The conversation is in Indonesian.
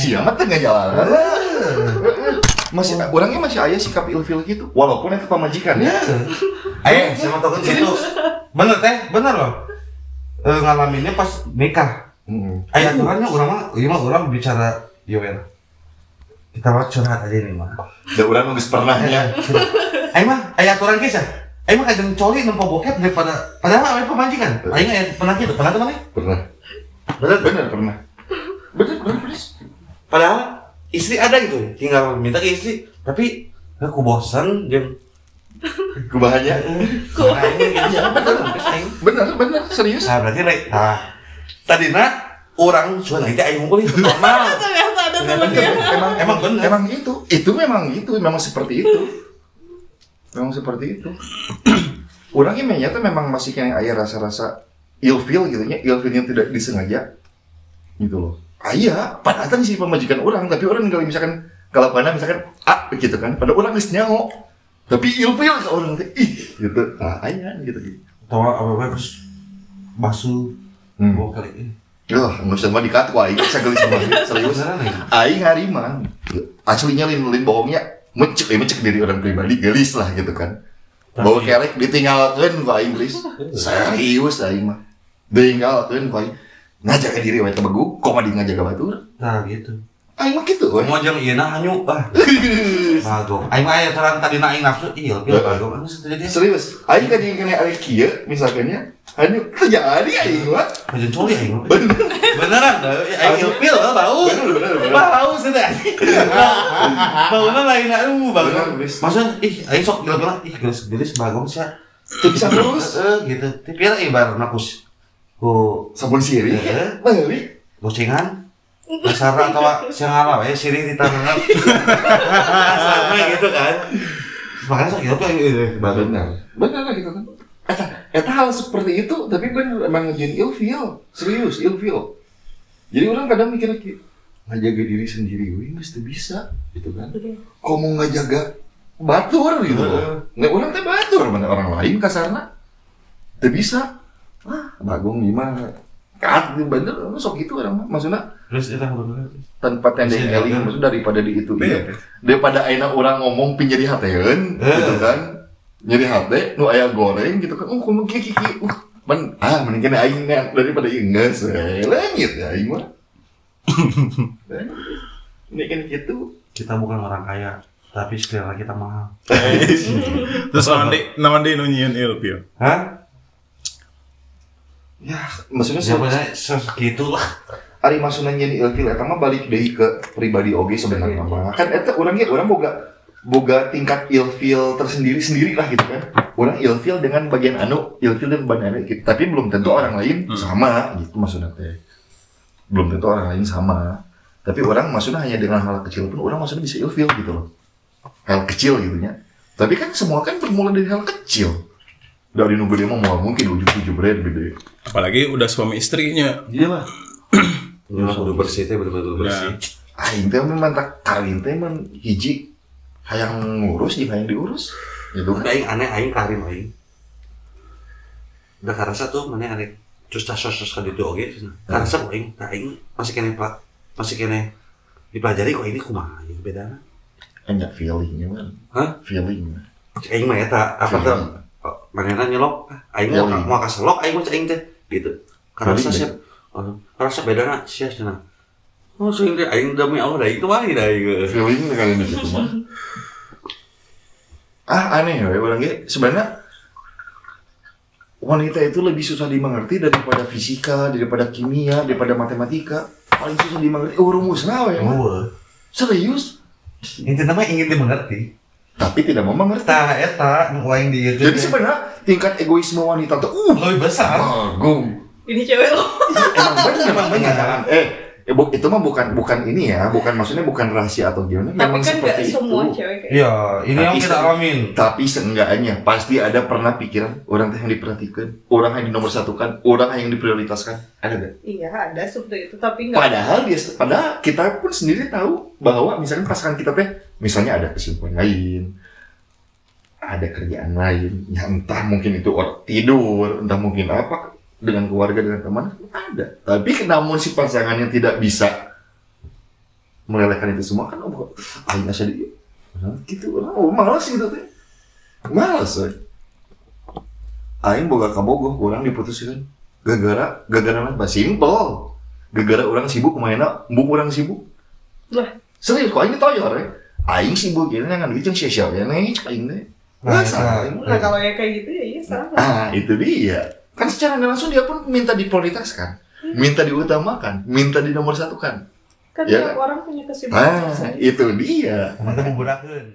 Siapa tengah jalan? Masih orangnya masih ayah sikap ilfil gitu, walaupun itu pemajikan ya. Ayo, siapa tahu kan situ. Bener teh, bener loh. Eh, ngalaminnya pas nikah. Hmm. Ayah aturannya orang mah, iya mah orang bicara Yoel. Kita mah curhat aja nih mah. Dan orang nggak pernah ya. Ayo mah, ayah aturan kisah. Ayo mah kadang coli nempo bokep daripada padahal ayah pemajikan. Ayo nggak pernah gitu, pernah teman Pernah. Bener bener pernah. Bener bener bener. Padahal istri ada gitu, tinggal minta ke istri. Tapi aku bosan dia. Kubahannya. Nah, ini gitu. Bener. Bener bener serius. Nah, berarti rek. Nah, tadi nak orang sudah nanti aing ngumpulin itu normal. Ternyata ada Ternyata temennya. gitu. Emang Emang bener. Emang itu. Itu memang itu memang seperti itu. Memang seperti itu. Orangnya ternyata memang masih kayak ayah rasa-rasa ilfil gitu ya, ilfilnya tidak disengaja gitu loh. Ayah, padahal sih pemajikan orang, tapi orang kalau misalkan kalau pada misalkan ah gitu kan, pada orang geus nyaho. Tapi ilfil ke orang teh ih gitu. Nah, ayah gitu gitu. Tahu apa apa terus basuh Hmm. bawa kali ini. Wah, nggak usah mah dikat ku aing sagelis banget serius. Ya? Aing hariman. Aslinya lin lin bohongnya mencek eh, mencek diri orang pribadi gelis lah gitu kan. Bawa kerek ditinggalkeun ku aing gelis. Serius aing mah. Ditinggalkeun ku aing. Ngajaga diri we teh begu, kok mah ngajaga batur. Nah gitu. Aing mah kitu we. Mau jeng iya nah hanyu ah. Bagong. Aing mah aya terang tadi na aing nafsu iya pil bagong anu. Serius, aing kan yang kena arek kieu misalkannya, hanya terjadi aing mah. Majen coli aing mah. Beneran dah. Aing lah bau. Bener bener bener. Bau sih teh. Baunya lain Bener, bagong. Maksudnya ih aing sok gila-gila ih gelis-gelis bagong sih. Teu bisa terus. Eh gitu. Tapi ya ibarat nakus. Ku Sabun sirih, Heeh. balik. bocengan dasar atau siang apa ya sirih di tangan sama gitu kan makanya sok gitu bagus Benar, benar lah gitu kan. Eta, eta hal seperti itu, tapi bener emang ngejun ilfil, serius ilfil. Jadi orang kadang mikir kayak ngajaga diri sendiri, wih mesti bisa, gitu kan. Kok mau ngajaga batur gitu. Nggak orang teh batur, mana orang lain kasarna. Teu bisa. Ah, bagong gimana? Kat, bener, sok gitu orang mah. Maksudnya terus itu yang tanpa tendeng eling maksudnya daripada di itu Iya. iya. daripada aina orang ngomong pin jadi hateun Eh. gitu kan jadi hate nu aya goreng gitu kan oh kumaha kieu kieu uh men ah mending kena aing daripada ieu geus we leungit ya aing mah ini kan gitu kita bukan orang kaya tapi selera kita mahal Terus naon deui naon deui nu nyieun ilfil? hah ya maksudnya siapa se- segitu lah ari maksudnya nyen ilfil eta mah balik deui ke pribadi oge sebenarnya mah. Kan eta urang ge urang boga boga tingkat ilfil tersendiri sendiri lah gitu kan. Orang ilfil dengan bagian anu ilfil dan bagian anu gitu. tapi belum tentu orang lain Hmm. sama gitu maksudnya teh. Belum tentu orang lain sama. Tapi orang maksudnya hanya dengan hal kecil pun orang maksudnya bisa ilfil gitu loh. Hal kecil gitu nya tapi kan semua kan bermula dari hal kecil dari nunggu dia mau mungkin ujuk berat gede Apalagi udah suami istrinya. iya lah ini mah kudu bersih teh bener-bener bersih. Aing teh memang tak kawin teh man hiji. Hayang ngurus jeung hayang diurus. Gitu tapi kan aing aneh aing karim aing. Udah karasa tuh mana aneh? Terus tas sos sos gitu oke karasa kok aing nah aing masih kene plat masih kene dipelajari kok ini kumaha? Aing beda hanya feelingnya man. Hah? feeling aing mah eta apa tuh manehna nyelok aing mau Feeling. mau kaselok aing mah aing teh gitu Feeling siap oh, karasa beda na sia cenah oh sing teh aing demi Allah itu mah da aing feeling kali ini gitu mah ah aneh ya orang ge sebenarnya wanita itu lebih susah dimengerti daripada fisika daripada kimia daripada matematika. Paling susah dimengerti. Oh mah Eueuh. serius? Intinya mah ingin dimengerti tapi tidak mau mengerti tah eta nu aing di jadi sebenarnya tingkat egoisme wanita tuh uh lebih besar agung Ini cewek lo. emang bener emang bener eh Ya, bu- itu mah bukan bukan ini ya, bukan maksudnya bukan rahasia atau gimana. Tapi Memang kan seperti semua itu. cewek kayak Iya, ini yang Tapi kita se- alamin. Tapi seenggaknya pasti ada pernah pikiran orang teh yang diperhatikan, orang yang dinomor satukan, orang yang diprioritaskan. Ada nggak? Iya ada seperti itu tapi nggak Padahal dia, padahal kita pun sendiri tahu bahwa misalkan pasangan kita teh, misalnya ada kesibukan lain, ada kerjaan lain, ya entah mungkin itu orang tidur, entah mungkin apa dengan keluarga dengan teman ada. Tapi namun si pasangan yang tidak bisa melelehkan itu semua kan oh, di Nah, gitu oh malas gitu teh malas we. aing boga kabogoh orang diputuskan gara-gara gara-gara apa simple gara-gara orang sibuk ke mana buk orang sibuk Lah. serius kok aing toyor ya aing sibuk gini ngan gitu sia-sia ya nih cek aing teh Nah, Masa? itu. nah kalau yang kayak gitu ya iya salah ah itu dia kan secara nggak langsung dia pun minta diprioritaskan minta diutamakan minta di nomor satu kan kan Ya. tiap orang punya kesibukan ah itu dia Mantap memburakeun.